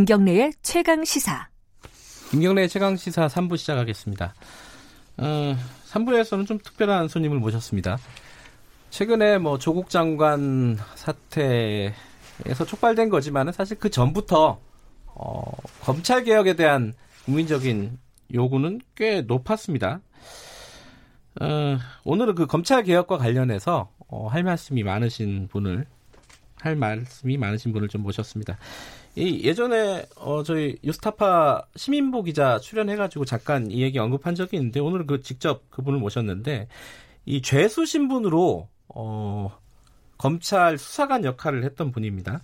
김경래의 최강 시사. 김경래의 최강 시사 3부 시작하겠습니다. 어, 3부에서는 좀 특별한 손님을 모셨습니다. 최근에 뭐 조국 장관 사태에서 촉발된 거지만은 사실 그 전부터 어, 검찰 개혁에 대한 국민적인 요구는 꽤 높았습니다. 어, 오늘은 그 검찰 개혁과 관련해서 어, 할 말씀이 많으신 분을 할 말씀이 많으신 분을 좀 모셨습니다. 이 예전에 어 저희 유스타파 시민보 기자 출연해가지고 잠깐 이 얘기 언급한 적이 있는데 오늘 그 직접 그분을 모셨는데 이 죄수 신분으로 어 검찰 수사관 역할을 했던 분입니다.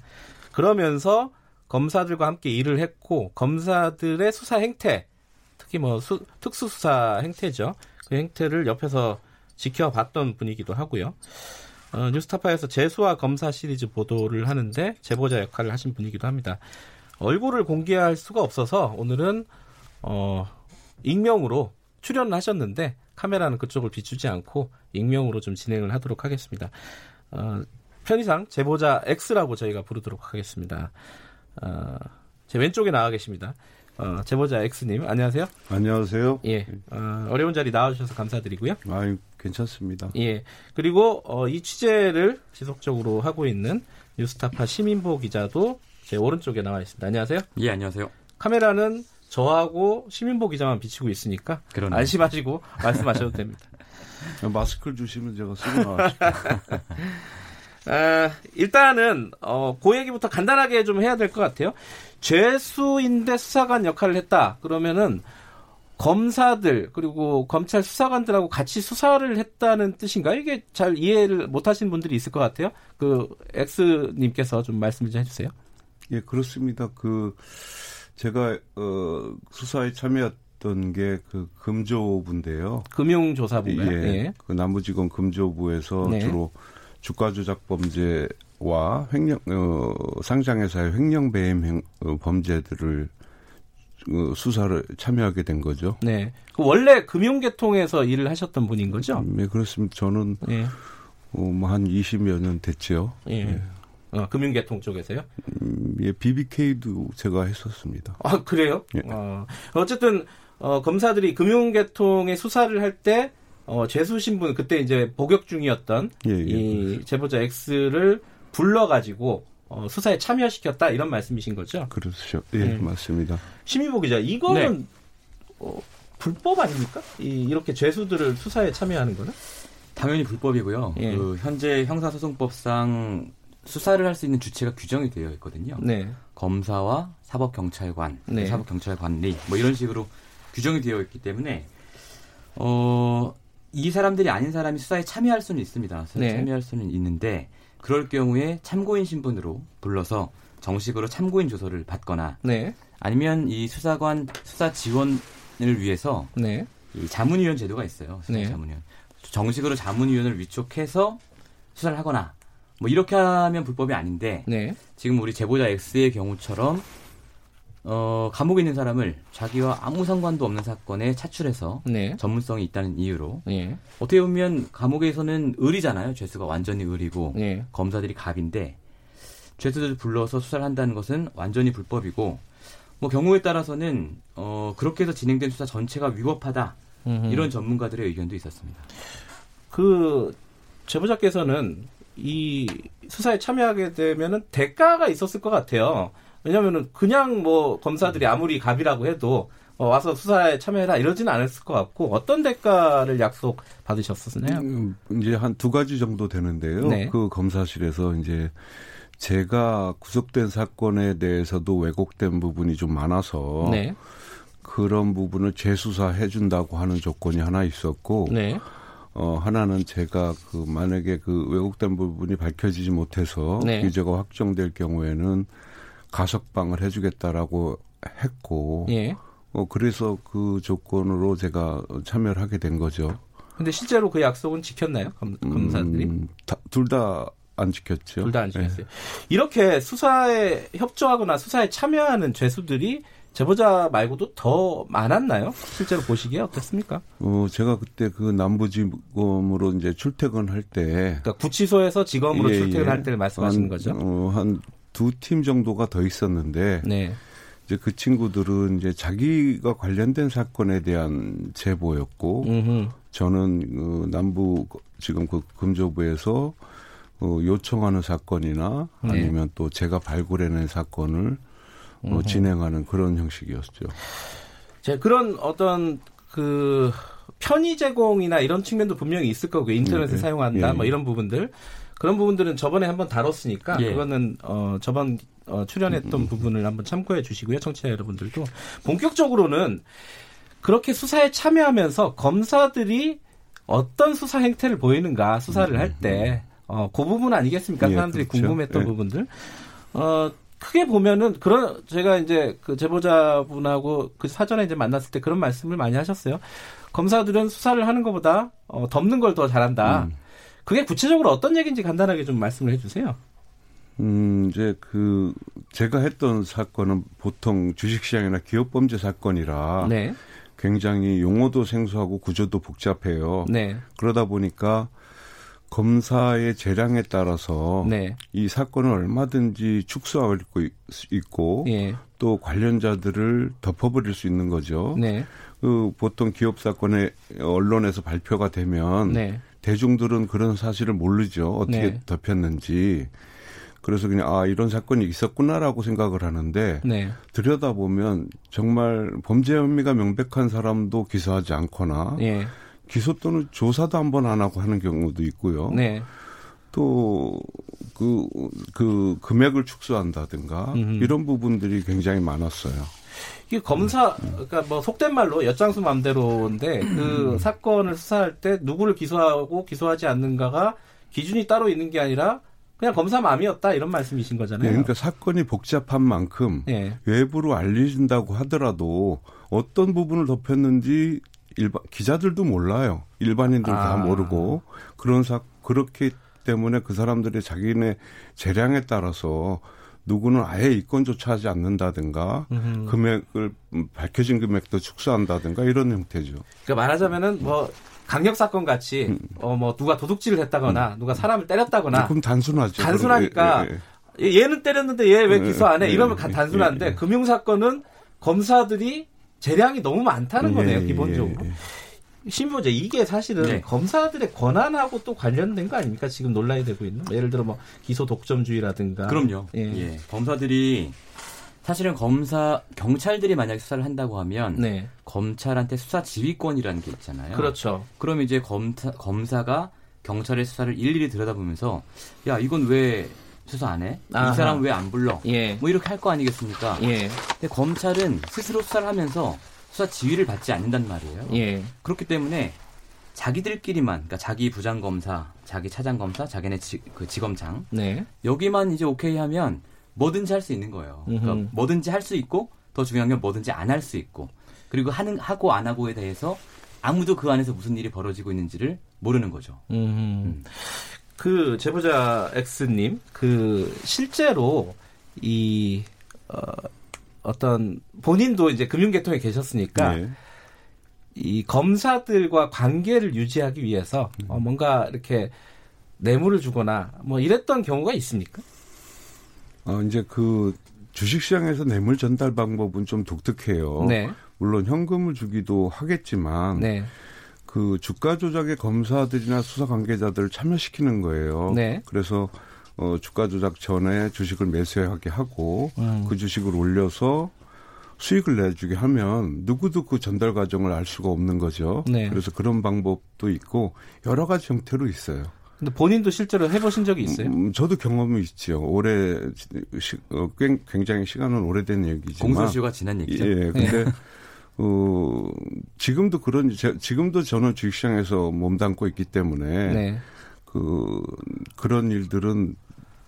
그러면서 검사들과 함께 일을 했고 검사들의 수사 행태 특히 뭐 수, 특수수사 행태죠. 그 행태를 옆에서 지켜봤던 분이기도 하고요. 어, 뉴스타파에서 재수와 검사 시리즈 보도를 하는데 제보자 역할을 하신 분이기도 합니다. 얼굴을 공개할 수가 없어서 오늘은 어, 익명으로 출연을 하셨는데 카메라는 그쪽을 비추지 않고 익명으로 좀 진행을 하도록 하겠습니다. 어, 편의상 제보자 X라고 저희가 부르도록 하겠습니다. 어, 제 왼쪽에 나와 계십니다. 어, 제보자 X님, 안녕하세요. 안녕하세요. 예, 어, 어려운 자리 나와주셔서 감사드리고요. 아 괜찮습니다. 예, 그리고 어, 이 취재를 지속적으로 하고 있는 뉴스타파 시민보 기자도 제 오른쪽에 나와 있습니다. 안녕하세요. 예, 안녕하세요. 카메라는 저하고 시민보 기자만 비치고 있으니까 그러네요. 안심하시고 말씀하셔도 됩니다. 마스크를 주시면 제가 쓰고 나갈게요. 아, 일단은 어, 그 얘기부터 간단하게 좀 해야 될 것 같아요. 죄수인데 수사관 역할을 했다. 그러면은 검사들 그리고 검찰 수사관들하고 같이 수사를 했다는 뜻인가요? 이게 잘 이해를 못하시는 분들이 있을 것 같아요. 그 X님께서 좀 말씀을 좀 해주세요. 예, 그렇습니다. 그 제가 어 수사에 참여했던 게 그 금조부인데요. 금융조사부가요. 예, 예. 그 남부지검 금조부에서 네. 주로 주가 조작 범죄와 횡령 어 상장회사의 횡령 배임 행, 어, 범죄들을 어, 수사를 참여하게 된 거죠. 네. 그 원래 금융계통에서 일을 하셨던 분인 거죠? 음, 예, 그렇습니다. 저는 예. 어, 뭐한 20여 년 됐죠. 예. 어, 금융계통 쪽에서요? 음, 예, BBK도 제가 했었습니다. 아, 그래요? 예. 어, 어쨌든, 어, 검사들이 금융계통의 수사를 할 때, 어, 재수 신분, 그때 이제 복역 중이었던 예, 예. 이 제보자 X를 불러가지고, 어, 수사에 참여시켰다, 이런 말씀이신 거죠? 그렇죠. 예, 네. 맞습니다. 심의보 기자, 이거는, 어, 불법 아닙니까? 이, 이렇게 죄수들을 수사에 참여하는 거는? 당연히 불법이고요. 예. 그 현재 형사소송법상 수사를 할 수 있는 주체가 규정이 되어 있거든요. 네. 검사와 사법경찰관, 네. 사법경찰관리 뭐 이런 식으로 규정이 되어 있기 때문에 어, 이 사람들이 아닌 사람이 수사에 참여할 수는 있습니다. 수사에 네. 참여할 수는 있는데 그럴 경우에 참고인 신분으로 불러서 정식으로 참고인 조서를 받거나 네. 아니면 이 수사관 수사 지원을 위해서 네. 이 자문위원 제도가 있어요. 수사 네. 자문위원. 정식으로 자문위원을 위촉해서 수사를 하거나 뭐 이렇게 하면 불법이 아닌데 네. 지금 우리 제보자 X의 경우처럼 어, 감옥에 있는 사람을 자기와 아무 상관도 없는 사건에 차출해서 네. 전문성이 있다는 이유로 네. 어떻게 보면 감옥에서는 을이잖아요. 죄수가 완전히 을이고 네. 검사들이 갑인데 죄수들 불러서 수사를 한다는 것은 완전히 불법이고 뭐 경우에 따라서는 어, 그렇게 해서 진행된 수사 전체가 위법하다 음흠. 이런 전문가들의 의견도 있었습니다. 그 제보자께서는 이 수사에 참여하게 되면은 대가가 있었을 것 같아요. 왜냐면은 그냥 뭐 검사들이 아무리 갑이라고 해도 어, 와서 수사에 참여해라 이러지는 않았을 것 같고 어떤 대가를 약속 받으셨었나요? 음, 이제 한 두 가지 정도 되는데요. 네. 그 검사실에서 이제 제가 구속된 사건에 대해서도 왜곡된 부분이 좀 많아서 네, 그런 부분을 재수사해 준다고 하는 조건이 하나 있었고 네, 어 하나는 제가 그 만약에 그 왜곡된 부분이 밝혀지지 못해서 네. 유죄가 확정될 경우에는 가석방을 해주겠다라고 했고 예. 어 그래서 그 조건으로 제가 참여를 하게 된 거죠. 근데 실제로 그 약속은 지켰나요? 검, 검사들이? 음, 둘다 안 지켰죠. 둘 다안 네. 지켰어요. 이렇게 수사에 협조하거나 수사에 참여하는 죄수들이 제보자 말고도 더 많았나요? 실제로 보시기에 어떻습니까? 어, 제가 그때 그 남부지검으로 이제 출퇴근할 때 그러니까 구치소에서 지검으로 예, 출퇴근할 예. 때를 말씀하시는 한, 거죠? 어, 한 두 팀 정도가 더 있었는데 네. 이제 그 친구들은 이제 자기가 관련된 사건에 대한 제보였고 음흠. 저는 그 남부 지금 그 금조부에서 어, 요청하는 사건이나 네. 아니면 또 제가 발굴해낸 사건을 어, 진행하는 그런 형식이었죠. 제 그런 어떤 그 편의 제공이나 이런 측면도 분명히 있을 거고요. 인터넷을 예, 예. 사용한다, 예, 뭐 예. 이런 부분들. 그런 부분들은 저번에 한번 다뤘으니까 예. 그거는 어 저번 어, 음, 출연했던 부분을 한번 참고해 주시고요. 청취자 여러분들도 본격적으로는 그렇게 수사에 참여하면서 검사들이 어떤 수사 행태를 보이는가 수사를 할때 어, 그 부분 아니겠습니까? 음, 예, 사람들이 그렇죠. 궁금했던 예. 부분들. 어, 크게 보면은 그런 제가 이제 그 제보자분하고 그 사전에 이제 만났을 때 그런 말씀을 많이 하셨어요. 검사들은 수사를 하는 것보다 어, 덮는 걸 더 잘한다. 음. 그게 구체적으로 어떤 얘기인지 간단하게 좀 말씀을 해주세요. 음, 이제 그 제가 했던 사건은 보통 주식시장이나 기업 범죄 사건이라 네, 굉장히 용어도 생소하고 구조도 복잡해요. 네, 그러다 보니까 검사의 재량에 따라서 네, 이 사건을 얼마든지 축소할 수 있고 예, 또 관련자들을 덮어버릴 수 있는 거죠. 네, 그 보통 기업 사건에 언론에서 발표가 되면 네, 대중들은 그런 사실을 모르죠. 어떻게 네. 덮였는지. 그래서 그냥 아 이런 사건이 있었구나라고 생각을 하는데 네, 들여다보면 정말 범죄 혐의가 명백한 사람도 기소하지 않거나 예, 기소 또는 조사도 한 번 안 하고 하는 경우도 있고요. 네, 또 그, 그 금액을 축소한다든가 음흠. 이런 부분들이 굉장히 많았어요. 이게 검사, 그러니까 뭐 속된 말로 엿장수 맘대로인데 그 사건을 수사할 때 누구를 기소하고 기소하지 않는가가 기준이 따로 있는 게 아니라 그냥 검사 마음이었다 이런 말씀이신 네, 거잖아요. 그러니까 사건이 복잡한 만큼 예, 외부로 알려진다고 하더라도 어떤 부분을 덮였는지 일반 기자들도 몰라요. 일반인들 다 아. 모르고 그런 사 그렇기 때문에 그 사람들이 자기네 재량에 따라서 누구는 아예 입건조차 하지 않는다든가 음흠. 금액을 음, 밝혀진 금액도 축소한다든가 이런 형태죠. 그러니까 말하자면은 뭐 강력 사건 같이 어뭐 누가 도둑질을 했다거나 누가 사람을 때렸다거나 조금 단순하죠. 단순하니까 예, 예, 예. 얘는 때렸는데 얘왜 예, 기소 안 해? 예, 이러면 예, 단순한데 예, 예. 금융 사건은 검사들이 재량이 너무 많다는 거네요, 기본적으로. 신부제 이게 사실은 네. 검사들의 권한하고 또 관련된 거 아닙니까? 지금 논란이 되고 있는. 예를 들어 뭐 기소 독점주의라든가. 그럼요. 예. 예. 검사들이 사실은 검사 경찰들이 만약에 수사를 한다고 하면 네. 검찰한테 수사 지휘권이라는 게 있잖아요. 그렇죠. 그럼 이제 검사, 검사가 경찰의 수사를 일일이 들여다보면서 야 이건 왜 수사 안 해? 아하. 이 사람 왜 안 불러? 예. 뭐 이렇게 할 거 아니겠습니까? 예. 근데 검찰은 스스로 수사를 하면서 수사 지휘를 받지 않는단 말이에요. 예. 그렇기 때문에 자기들끼리만 그러니까 자기 부장 검사, 자기 차장 검사, 자기네 지, 그 지검장 네. 여기만 이제 오케이 하면 뭐든지 할 수 있는 거예요. 그러니까. 뭐든지 할 수 있고 더 중요한 건 뭐든지 안 할 수 있고 그리고 하는 하고 안 하고에 대해서 아무도 그 안에서 무슨 일이 벌어지고 있는지를 모르는 거죠. 음. 그 제보자 X님 그 실제로 이 어, 어떤 본인도 이제 금융계통에 계셨으니까 네. 이 검사들과 관계를 유지하기 위해서 어, 뭔가 이렇게 뇌물을 주거나 뭐 이랬던 경우가 있습니까? 어, 이제 그 주식시장에서 뇌물 전달 방법은 좀 독특해요. 네, 물론 현금을 주기도 하겠지만 네, 그 주가 조작에 검사들이나 수사 관계자들을 참여시키는 거예요. 네. 그래서 어, 주가 조작 전에 주식을 매수하게 하고 음. 그 주식을 올려서 수익을 내주게 하면 누구도 그 전달 과정을 알 수가 없는 거죠. 네. 그래서 그런 방법도 있고 여러 가지 형태로 있어요. 근데 본인도 실제로 해보신 적이 있어요? 음, 저도 경험이 있죠. 올해 시, 어, 꽤- 굉장히 시간은 오래된 얘기지만 공소시효가 지난 얘기죠. 예, 근데 어, 지금도 그런 제- 지금도 저는 주식시장에서 몸담고 있기 때문에 네. 그 그런 일들은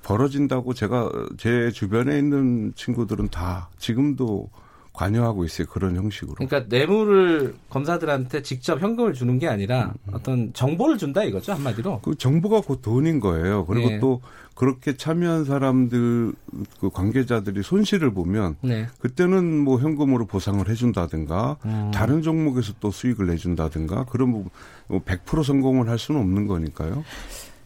벌어진다고 제가 제 주변에 있는 친구들은 다 지금도 관여하고 있어요. 그런 형식으로. 그러니까 뇌물을 검사들한테 직접 현금을 주는 게 아니라 어떤 정보를 준다 이거죠 한마디로. 그 정보가 곧 돈인 거예요. 그리고 네. 또 그렇게 참여한 사람들 그 관계자들이 손실을 보면 네. 그때는 뭐 현금으로 보상을 해준다든가 음. 다른 종목에서 또 수익을 내준다든가 그런 부분 뭐100% 성공을 할 수는 없는 거니까요.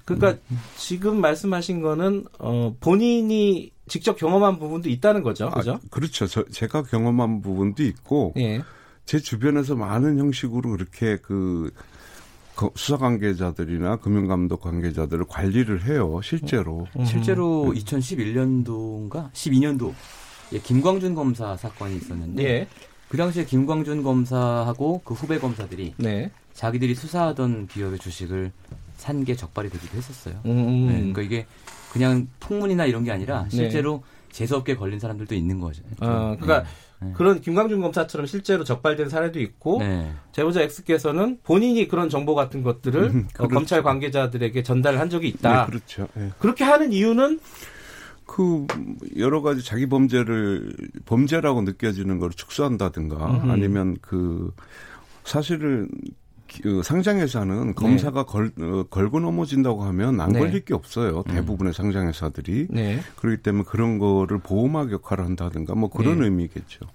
그러니까 지금 말씀하신 거는 어 본인이 직접 경험한 부분도 있다는 거죠. 아, 그죠? 그렇죠. 저, 제가 경험한 부분도 있고 예. 제 주변에서 많은 형식으로 그렇게 그 수사 관계자들이나 금융 감독 관계자들을 관리를 해요. 실제로. 음. 실제로 2011년도인가 12년도 예, 김광준 검사 사건이 있었는데 예. 그 당시에 김광준 검사하고 그 후배 검사들이 네. 자기들이 수사하던 기업의 주식을 산 게 적발이 되기도 했었어요. 음. 네, 그러니까 이게 그냥 풍문이나 이런 게 아니라 네. 실제로 재수없게 걸린 사람들도 있는 거죠. 어, 그러니까 네. 그런 김광준 검사처럼 실제로 적발된 사례도 있고 네. 제보자 X께서는 본인이 그런 정보 같은 것들을 음, 어, 그렇죠. 검찰 관계자들에게 전달을 한 적이 있다. 네, 그렇죠. 예. 그렇게 하는 이유는 그 여러 가지 자기 범죄를 범죄라고 느껴지는 걸 축소한다든가 음흠. 아니면 그 사실은 기- 그 상장회사는 검사가 걸, 어, 걸고 넘어진다고 하면 안 네. 걸릴 게 없어요. 대부분의 상장회사들이. 네. 그렇기 때문에 그런 거를 보호막 역할을 한다든가 뭐 그런 네. 의미겠죠.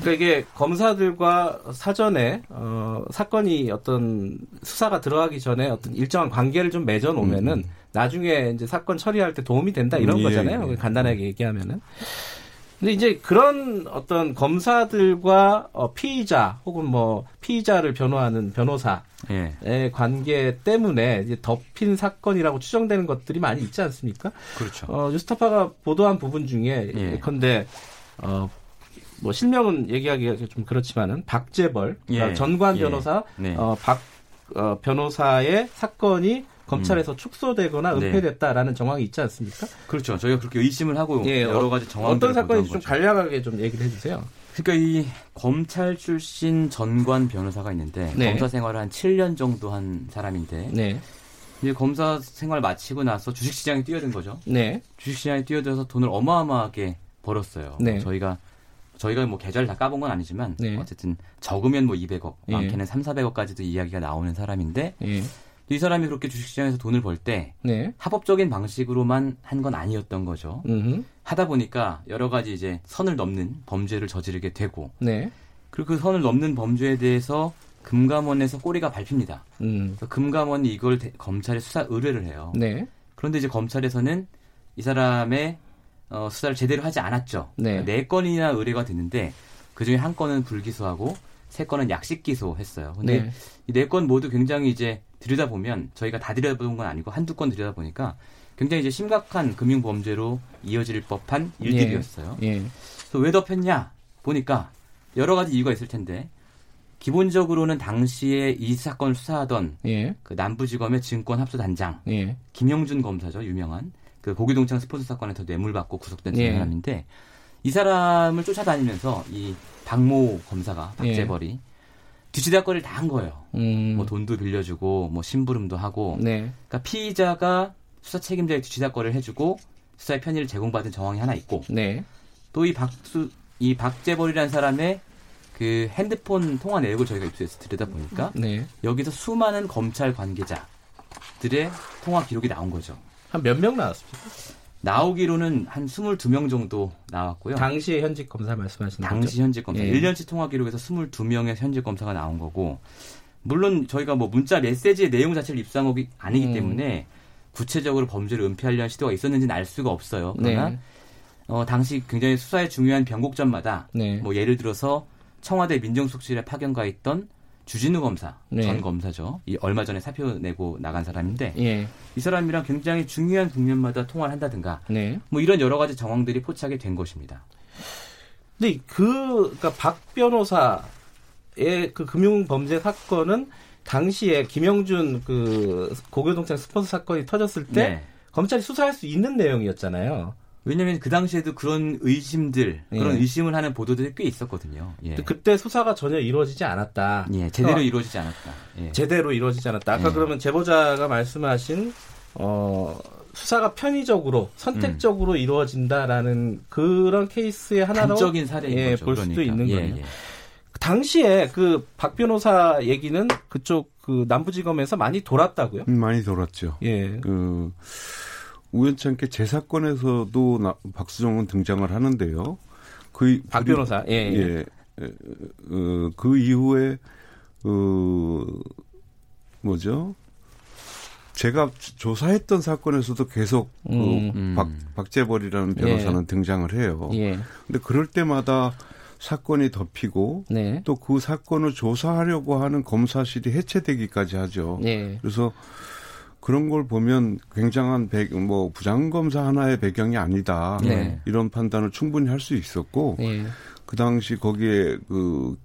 그러니까 이게 검사들과 사전에 어, 사건이 어떤 수사가 들어가기 전에 어떤 일정한 관계를 좀 맺어 놓으면은 음. 나중에 이제 사건 처리할 때 도움이 된다 이런 예, 거잖아요. 예. 간단하게 얘기하면은. 근데 이제 그런 어떤 검사들과 어, 피의자 혹은 뭐 피의자를 변호하는 변호사의 예. 관계 때문에 이제 덮인 사건이라고 추정되는 것들이 많이 있지 않습니까? 그렇죠. 어, 뉴스타파가 보도한 부분 중에 예. 예컨대 어, 뭐 실명은 얘기하기가 좀 그렇지만은 박재벌 그러니까 예. 전관 예. 변호사 네. 어, 박 어, 변호사의 사건이 검찰에서 축소되거나 음. 네. 은폐됐다라는 정황이 있지 않습니까? 그렇죠. 저희가 그렇게 의심을 하고 예, 여러 어- 가지 정황들을 어떤 사건인지 좀. 간략하게 좀 얘기를 해주세요. 그러니까 이 검찰 출신 전관 변호사가 있는데 네. 검사 생활을 한 7년 정도 한 사람인데 네, 이제 검사 생활 마치고 나서 주식시장에 뛰어든 거죠. 네, 주식시장에 뛰어들어서 돈을 어마어마하게 벌었어요. 네. 저희가 저희가 뭐 계좌를 다 까본 건 아니지만 네. 어쨌든 적으면 뭐 200억, 예. 많게는 3, 400억까지도 이야기가 나오는 사람인데 예, 이 사람이 그렇게 주식시장에서 돈을 벌때 네, 합법적인 방식으로만 한 건 아니었던 거죠. 음, 하다 보니까 여러 가지 이제 선을 넘는 범죄를 저지르게 되고 네, 그리고 그 선을 넘는 범죄에 대해서 금감원에서 꼬리가 밟힙니다. 음, 금감원이 이걸 대- 검찰에 수사 의뢰를 해요. 네, 그런데 이제 검찰에서는 이 사람의 어, 수사를 제대로 하지 않았죠. 네. 그러니까 네 건이나 의뢰가 됐는데 그 중에 한 건은 불기소하고 세 건은 약식 기소했어요. 근데 네, 이네 건 모두 굉장히 이제 들여다 보면 저희가 다 들여다본 건 아니고 한두 건 들여다 보니까 굉장히 이제 심각한 금융 범죄로 이어질 법한 일들이었어요. 예, 그래서 왜 덮였냐 보니까 여러 가지 이유가 있을 텐데 기본적으로는 당시에 이 사건을 수사하던 예, 그 남부지검의 증권합수단장 예, 김영준 검사죠 유명한 그 고기동창 스포츠 사건에서 뇌물받고 구속된 예. 사람인데 이 사람을 쫓아다니면서 이 박모 검사가 예. 박재벌이 뒤치다거리를 다 한 거예요. 음, 뭐 돈도 빌려주고 뭐 심부름도 하고 네, 그러니까 피의자가 수사 책임자의 뒤치다거리를 해주고 수사의 편의를 제공받은 정황이 하나 있고 네, 또 이 박수 이 박재벌이라는 사람의 그 핸드폰 통화 내역을 저희가 입수해서 들여다 보니까 네. 여기서 수많은 검찰 관계자들의 통화 기록이 나온 거죠. 한 몇 명 나왔습니까? 나오기로는 한 22명 정도 나왔고요. 당시의 현직 검사 말씀하시는 거죠? 당시 현직 검사 예. 1년치 통화 기록에서 22명의 현직 검사가 나온 거고 물론 저희가 뭐 문자 메시지의 내용 자체를 입수한 거기 아니기 음. 때문에 구체적으로 범죄를 은폐하려는 시도가 있었는지는 알 수가 없어요. 그러나 네. 어, 당시 굉장히 수사에 중요한 변곡점마다 네. 뭐 예를 들어서 청와대 민정수석실에 파견가 있던 주진우 검사 네. 전 검사죠. 이 얼마 전에 사표 내고 나간 사람인데 예, 이 사람이랑 굉장히 중요한 국면마다 통화를 한다든가 네. 뭐 이런 여러 가지 정황들이 포착이 된 것입니다. 근데 그, 그니까 박 변호사의 그 금융 범죄 사건은 당시에 김영준 그 고교동창 스포츠 사건이 터졌을 때 네. 검찰이 수사할 수 있는 내용이었잖아요. 왜냐하면 그 당시에도 그런 의심들, 그런 예. 의심을 하는 보도들이 꽤 있었거든요. 예, 그때 수사가 전혀 이루어지지 않았다. 예 제대로 어, 이루어지지 않았다. 예. 제대로 이루어지지 않았다. 아까 예. 그러면 제보자가 말씀하신 어 수사가 편의적으로 선택적으로 이루어진다라는 그런 케이스의 하나로 단적인 사례인 예, 거죠. 볼 수도 그러니까. 있는 예, 거네요. 예. 당시에 그 박 변호사 얘기는 그쪽 그 남부지검에서 많이 돌았다고요? 음, 많이 돌았죠. 예. 그 우연찮게 제 사건에서도 나- 박수정은 등장을 하는데요. 그 박 변호사. 예. 예. 예. 에, 어, 그 이후에 어 뭐죠? 제가 조사했던 사건에서도 계속 음. 그 박, 박재벌이라는 변호사는 예. 등장을 해요. 예. 근데 그럴 때마다 사건이 덮이고 네. 또그 사건을 조사하려고 하는 검사실이 해체되기까지 하죠. 예. 그래서 그런 걸 보면 굉장한 배, 뭐 부장검사 하나의 배경이 아니다. 네. 이런 판단을 충분히 할 수 있었고 예. 그 당시 거기에 그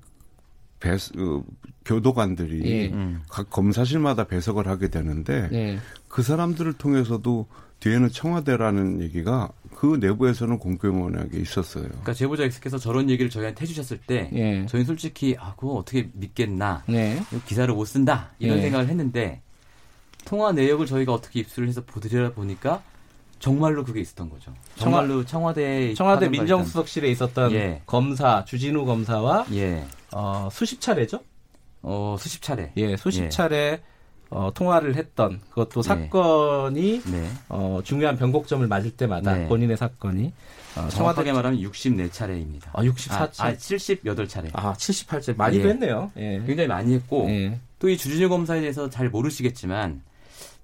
배, 그 교도관들이 예. 음. 각 검사실마다 배석을 하게 되는데 예. 그 사람들을 통해서도 뒤에는 청와대라는 얘기가 그 내부에서는 공공연하게 있었어요. 그러니까 제보자 X께서 저런 얘기를 저희한테 해주셨을 때 예. 저희는 솔직히 아 그거 어떻게 믿겠나 네. 기사를 못 쓴다 이런 예. 생각을 했는데 통화 내역을 저희가 어떻게 입수를 해서 보드려 보니까 정말로 그게 있었던 거죠. 정말로 청와대 청와대 민정수석실에 있었던 예. 검사 주진우 검사와 예. 어, 수십 차례죠. 어 수십 차례. 예, 수십 예. 차례 어, 통화를 했던 그것도 예. 사건이 네. 어, 중요한 변곡점을 맞을 때마다 네. 본인의 사건이 어, 정확하게 말하면 64차례입니다. 아, 64차. 아, 78차례. 아, 78째 많이도 예. 했네요. 예. 굉장히 많이 했고 예. 또이 주진우 검사에 대해서 잘 모르시겠지만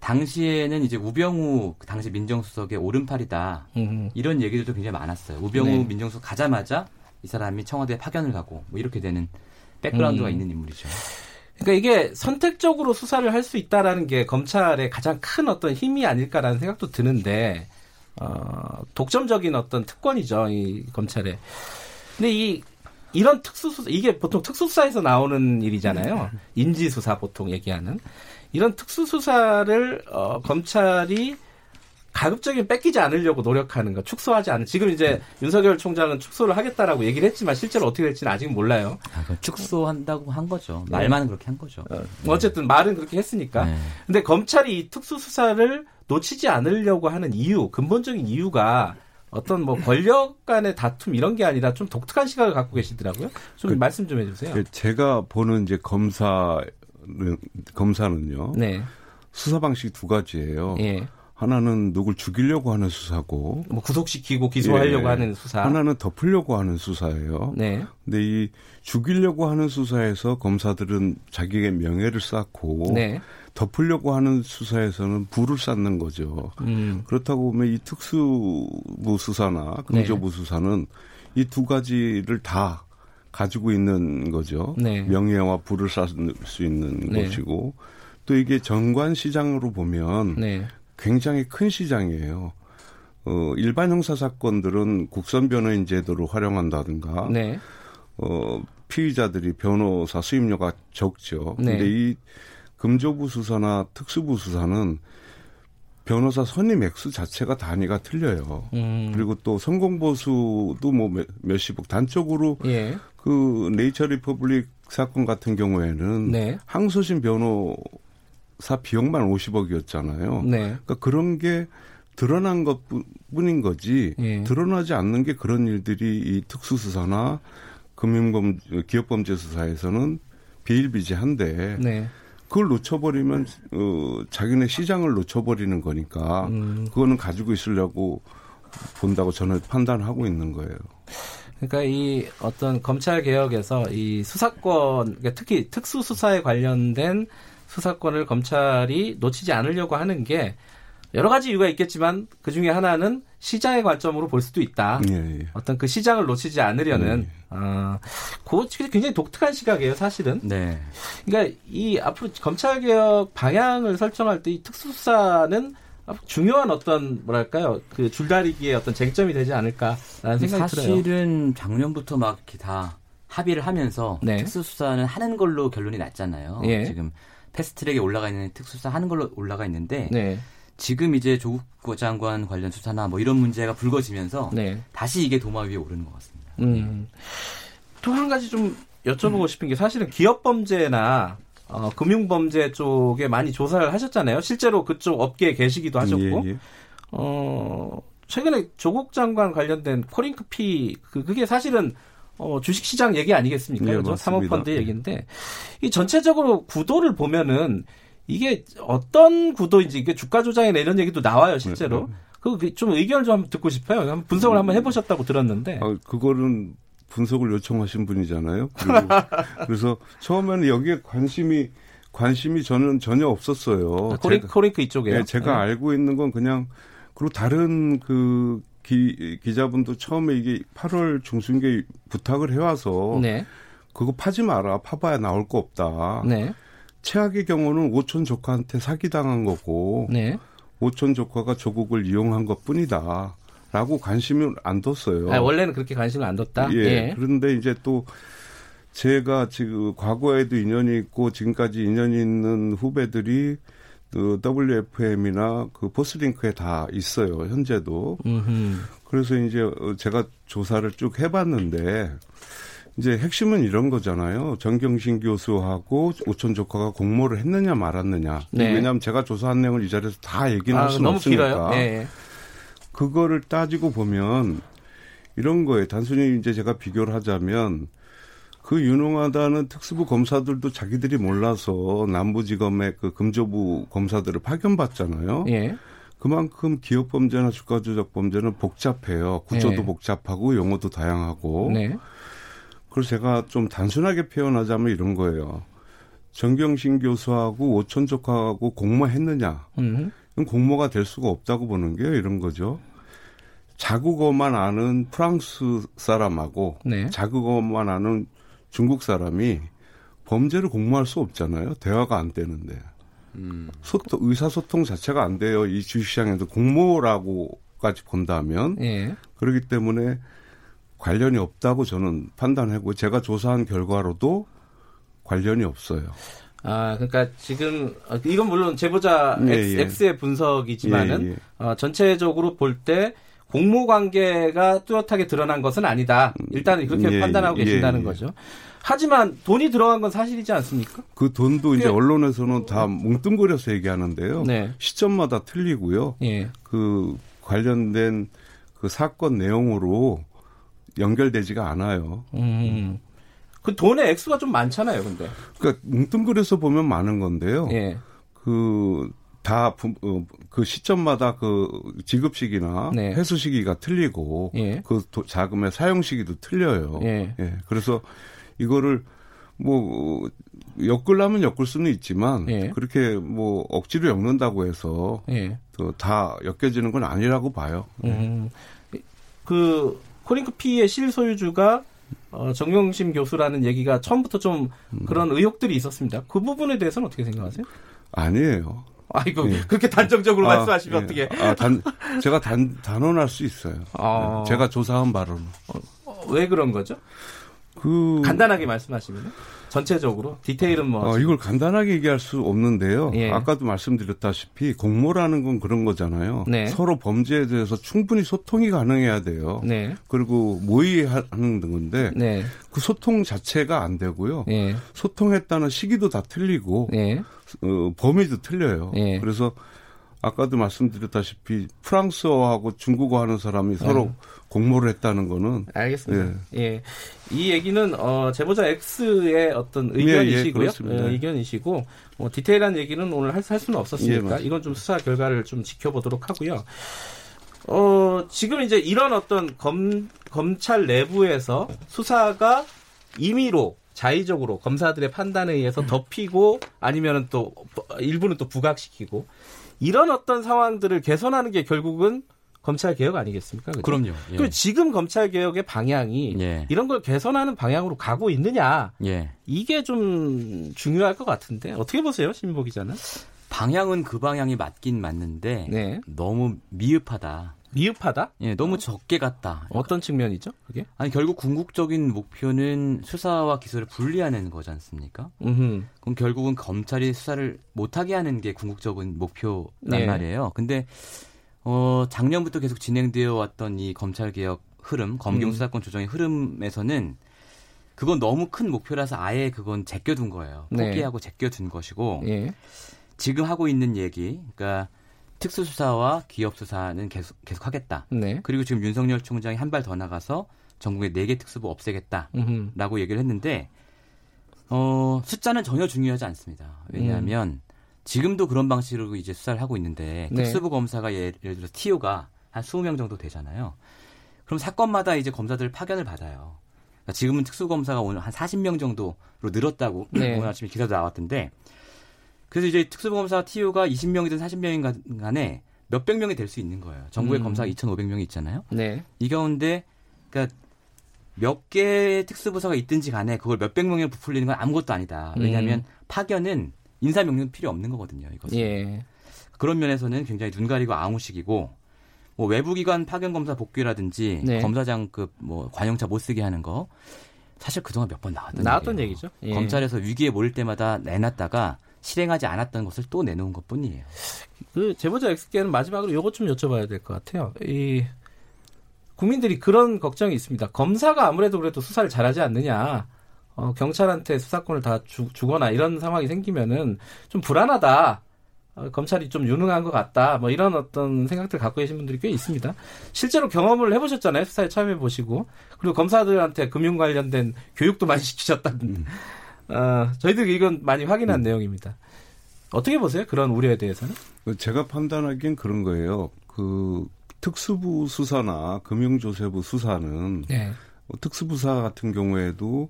당시에는 이제 우병우 그 당시 민정수석의 오른팔이다 음, 이런 얘기들도 굉장히 많았어요. 우병우 네. 민정수석 가자마자 이 사람이 청와대에 파견을 가고 뭐 이렇게 되는 백그라운드가 음. 있는 인물이죠. 그러니까 이게 선택적으로 수사를 할 수 있다라는 게 검찰의 가장 큰 어떤 힘이 아닐까라는 생각도 드는데 어, 독점적인 어떤 특권이죠 이 검찰의. 근데 이 이런 특수수사 이게 보통 특수수사에서 나오는 일이잖아요. 인지수사 보통 얘기하는 이런 특수수사를 어, 검찰이 가급적이면 뺏기지 않으려고 노력하는 거, 축소하지 않은. 지금 이제 윤석열 총장은 축소를 하겠다라고 얘기를 했지만 실제로 어떻게 될지는 아직은 몰라요. 아, 그 축소한다고 한 거죠. 네. 말만은 그렇게 한 거죠. 어, 어쨌든 말은 그렇게 했으니까. 네. 근데 검찰이 이 특수 수사를 놓치지 않으려고 하는 이유, 근본적인 이유가 어떤 뭐 권력 간의 다툼 이런 게 아니라 좀 독특한 시각을 갖고 계시더라고요. 좀 그- 말씀 좀 해주세요. 그 제가 보는 이제 검사는 검사는요 네. 수사 방식 두 가지예요. 예. 하나는 누굴 죽이려고 하는 수사고 뭐 구속시키고 기소하려고 예. 하는 수사. 하나는 덮으려고 하는 수사예요. 네. 근데 이 죽이려고 하는 수사에서 검사들은 자기의 명예를 쌓고 네. 덮으려고 하는 수사에서는 부를 쌓는 거죠. 음. 그렇다고 보면 이 특수부 수사나 공조부 수사는 이 두 가지를 다 가지고 있는 거죠. 네. 명예와 부를 쌓을 수 있는 네. 것이고 또 이게 정관 시장으로 보면 네. 굉장히 큰 시장이에요. 어, 일반 형사 사건들은 국선 변호인 제도를 활용한다든가 네. 어, 피의자들이 변호사 수임료가 적죠. 네. 근데 이 금조부 수사나 특수부 수사는 변호사 선임 액수 자체가 단위가 틀려요. 음. 그리고 또 성공 보수도 뭐 몇- 몇십억 단적으로 예. 그 Nature Republic 사건 같은 경우에는 네. 항소심 변호사 비용만 50억이었잖아요. 네. 그러니까 그런 게 드러난 것 뿐인 거지 예. 드러나지 않는 게 그런 일들이 이 특수수사나 금융범 기업범죄 수사에서는 비일비재한데 네. 그걸 놓쳐버리면 어, 자기네 시장을 놓쳐버리는 거니까 음. 그거는 가지고 있으려고 본다고 저는 판단하고 있는 거예요. 그러니까 이 어떤 검찰 개혁에서 이 수사권, 그러니까 특히 특수 수사에 관련된 수사권을 검찰이 놓치지 않으려고 하는 게 여러 가지 이유가 있겠지만 그 중에 하나는 시장의 관점으로 볼 수도 있다. 예, 예. 어떤 그 시장을 놓치지 않으려는 네. 어, 그 굉장히 독특한 시각이에요, 사실은. 네. 그러니까 이 앞으로 검찰 개혁 방향을 설정할 때 이 특수수사는 중요한 어떤 뭐랄까요 그 줄다리기의 어떤 쟁점이 되지 않을까라는 생각이 들어요. 사실은 작년부터 막 이렇게 다 합의를 하면서 네. 특수수사는 하는 걸로 결론이 났잖아요. 예. 지금 패스트트랙에 올라가 있는 특수수사 하는 걸로 올라가 있는데 네, 지금 이제 조국 장관 관련 수사나 뭐 이런 문제가 불거지면서 네. 다시 이게 도마 위에 오르는 것 같습니다. 음. 또 한 가지 좀 여쭤보고 싶은 게 사실은 기업 범죄나 어, 금융 범죄 쪽에 많이 조사를 하셨잖아요. 실제로 그쪽 업계에 계시기도 하셨고, 예, 예. 어, 최근에 조국 장관 관련된 코링크피 그 그게 사실은 어, 주식시장 얘기 아니겠습니까? 예, 그죠? 사모펀드 얘기인데 이 전체적으로 구도를 보면은 이게 어떤 구도인지 이게 주가 조작이나 이런 얘기도 나와요 실제로. 네, 그좀 의견을 좀 듣고 싶어요. 분석을 한번 해보셨다고 들었는데. 아, 그거는 분석을 요청하신 분이잖아요. 그리고 그래서 처음에는 여기에 관심이 관심이 저는 전혀 없었어요. 아, 코링, 제가, 코링크 이쪽에요? 네, 제가 네. 알고 있는 건 그냥 그리고 다른 그 기, 기자분도 처음에 이게 8월 중순에 부탁을 해와서 네. 그거 파지 마라. 파봐야 나올 거 없다. 네. 최악의 경우는 오촌 조카한테 사기당한 거고 네. 오촌 조카가 조국을 이용한 것뿐이다. 라고 관심을 안 뒀어요. 아, 원래는 그렇게 관심을 안 뒀다? 예. 예. 그런데 이제 또 제가 지금 과거에도 인연이 있고 지금까지 인연이 있는 후배들이 그 WFM이나 그 포스링크에 다 있어요. 현재도. 음흠. 그래서 이제 어, 제가 조사를 쭉 해봤는데 이제 핵심은 이런 거잖아요. 정경신 교수하고 오촌 조카가 공모를 했느냐 말았느냐. 네. 왜냐하면 제가 조사한 내용을 이 자리에서 다 얘기는 아, 할 수는 없으니까. 길어요. 예. 그거를 따지고 보면 이런 거예요. 단순히 이제 제가 비교를 하자면 그 유능하다는 특수부 검사들도 자기들이 몰라서 남부지검의 그 금조부 검사들을 파견받잖아요. 예. 그만큼 기업 범죄나 주가 조작 범죄는 복잡해요. 구조도 네. 복잡하고 용어도 다양하고. 네. 그래서 제가 좀 단순하게 표현하자면 이런 거예요. 정경신 교수하고 오촌 조카하고 공모했느냐? 음. 공모가 될 수가 없다고 보는 게 이런 거죠. 자국어만 아는 프랑스 사람하고 네. 자국어만 아는 중국 사람이 범죄를 공모할 수 없잖아요. 대화가 안 되는데. 음. 소통, 의사소통 자체가 안 돼요. 이 주식시장에서 공모라고까지 본다면. 예. 그렇기 때문에 관련이 없다고 저는 판단하고 제가 조사한 결과로도 관련이 없어요. 아, 그러니까 지금 어, 이건 물론 제보자 예, X, 예. X의 분석이지만은 예, 예. 어, 전체적으로 볼 때 공모 관계가 뚜렷하게 드러난 것은 아니다. 일단은 그렇게 예, 판단하고 예, 계신다는 예. 거죠. 하지만 돈이 들어간 건 사실이지 않습니까? 그 돈도 이제 꽤- 언론에서는 다 뭉뚱그려서 얘기하는데요. 네. 시점마다 틀리고요. 예. 그 관련된 그 사건 내용으로 연결되지가 않아요. 음. 그 돈의 액수가 좀 많잖아요, 근데. 그러니까 뭉뚱그려서 보면 많은 건데요. 예. 그다 어, 그 시점마다 그 지급 시기나 네. 회수 시기가 틀리고 예. 그 도- 자금의 사용 시기도 틀려요. 예. 그래서 이거를 뭐 엮으려면 엮을 수는 있지만 예. 그렇게 뭐 억지로 엮는다고 해서 예. 또다 엮여지는 건 아니라고 봐요. 음. 그 코링크 P의 실소유주가 어, 정용심 교수라는 얘기가 처음부터 좀 음. 그런 의혹들이 있었습니다. 그 부분에 대해서는 어떻게 생각하세요? 아니에요. 아이고 예. 그렇게 단정적으로 아, 말씀하시면 예. 어떻게? 아, 단, 제가 단, 단언할 수 있어요. 아. 제가 조사한 바로는. 어, 왜 그런 거죠? 그. 간단하게 말씀하시면 전체적으로 디테일은 뭐 어, 이걸 간단하게 얘기할 수 없는데요. 예. 아까도 말씀드렸다시피 공모라는 건 그런 거잖아요. 네. 서로 범죄에 대해서 충분히 소통이 가능해야 돼요. 네, 그리고 모의하는 건데 네, 그 소통 자체가 안 되고요. 예, 소통했다는 시기도 다 틀리고 예, 어, 범위도 틀려요. 예. 그래서 아까도 말씀드렸다시피 프랑스어하고 중국어 하는 사람이 서로 네. 공모를 했다는 거는 알겠습니다. 예. 이 얘기는 어, 제보자 X의 어떤 의견이시고요. 그렇습니다. 어, 의견이시고 뭐 디테일한 얘기는 오늘 할, 할 수는 예, 없었으니까 맞습니다. 이건 좀 수사 결과를 좀 지켜보도록 하고요. 어, 지금 이제 이런 어떤 검, 검찰 내부에서 수사가 임의로 자의적으로 검사들의 판단에 의해서 덮이고 아니면은 또 일부는 또 부각시키고 이런 어떤 상황들을 개선하는 게 결국은 검찰 개혁 아니겠습니까? 그죠? 그럼요. 예. 그 지금 검찰 개혁의 방향이 예. 이런 걸 개선하는 방향으로 가고 있느냐 예. 이게 좀 중요할 것 같은데 어떻게 보세요, 신보 기자는? 방향은 그 방향이 맞긴 맞는데 네, 너무 미흡하다. 미흡하다. 예, 너무 적게 갔다. 어떤 측면이죠, 그게? 아니 결국 궁극적인 목표는 수사와 기소를 분리하는 거지 않습니까? 음, 그럼 결국은 검찰이 수사를 못하게 하는 게 궁극적인 목표란 네. 말이에요. 근데 어 작년부터 계속 진행되어 왔던 이 검찰 개혁 흐름, 검경 음. 수사권 조정의 흐름에서는 그건 너무 큰 목표라서 아예 그건 제껴둔 거예요. 네. 포기하고 제껴둔 것이고 예, 지금 하고 있는 얘기, 그러니까 특수수사와 기업수사는 계속 계속 하겠다. 네, 그리고 지금 윤석열 총장이 한 발 더 나가서 전국에 네개 특수부 없애겠다. 음, 라고 얘기를 했는데 어, 숫자는 전혀 중요하지 않습니다. 왜냐하면 지금도 그런 방식으로 이제 수사를 하고 있는데 네. 특수부 검사가 예를, 예를 들어 TO가 한 20명 정도 되잖아요. 그럼 사건마다 이제 검사들 파견을 받아요. 그러니까 지금은 특수검사가 오늘 한 40명 정도로 늘었다고 네. 오늘 아침에 기사도 나왔던데 그래서 이제 특수검사 TU가 20명이든 40명인 간에 몇백 명이 될 수 있는 거예요. 전국에 음. 검사가 2,500명이 있잖아요. 네. 이 가운데 그러니까 몇 개의 특수부서가 있든지 간에 그걸 몇백 명에 부풀리는 건 아무것도 아니다. 왜냐하면 음. 파견은 인사 명령 필요 없는 거거든요. 이것은. 예. 그런 면에서는 굉장히 눈 가리고 아웅식이고 뭐 외부기관 파견 검사 복귀라든지 네. 검사장급 뭐 관용차 못 쓰게 하는 거 사실 그동안 몇 번 나왔던 나왔던 얘기예요. 얘기죠. 예. 검찰에서 위기에 몰릴 때마다 내놨다가 실행하지 않았던 것을 또 내놓은 것 뿐이에요. 그 제보자 X께는 마지막으로 이것 좀 여쭤봐야 될 것 같아요. 이 국민들이 그런 걱정이 있습니다. 검사가 아무래도 그래도 수사를 잘하지 않느냐. 어, 경찰한테 수사권을 다 주, 주거나 이런 상황이 생기면은 좀 불안하다. 어, 검찰이 좀 유능한 것 같다. 뭐 이런 어떤 생각들 갖고 계신 분들이 꽤 있습니다. 실제로 경험을 해보셨잖아요. 수사에 참여해 보시고 그리고 검사들한테 금융 관련된 교육도 많이 시키셨다는. 어, 저희들 이건 많이 확인한 내용입니다. 어떻게 보세요? 그런 우려에 대해서는? 그 제가 판단하기엔 그런 거예요. 그 특수부 수사나 금융조세부 수사는 네. 뭐 특수부사 같은 경우에도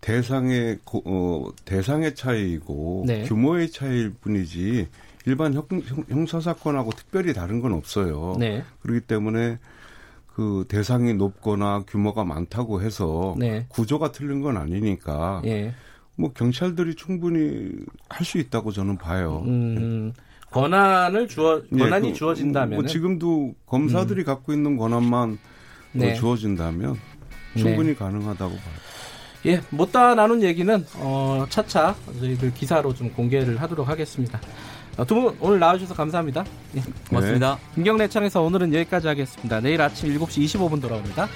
대상의 고- 어, 대상의 차이이고 네. 규모의 차이일 뿐이지 일반 형, 사 사건하고 특별히 다른 건 없어요. 네. 그렇기 때문에 그 대상이 높거나 규모가 많다고 해서 네. 구조가 틀린 건 아니니까 예. 뭐 경찰들이 충분히 할 수 있다고 저는 봐요. 음, 권한을 주어 예, 권한이 그, 주어진다면 뭐 지금도 검사들이 갖고 있는 권한만 뭐 네. 주어진다면 충분히 가능하다고 봐요. 예, 못다 나눈 얘기는 어, 차차 저희들 기사로 좀 공개를 하도록 하겠습니다. 어, 두분 오늘 나와주셔서 감사합니다. 예, 고맙습니다. 김경래 창에서 오늘은 여기까지 하겠습니다. 내일 아침 7시 25분 돌아옵니다.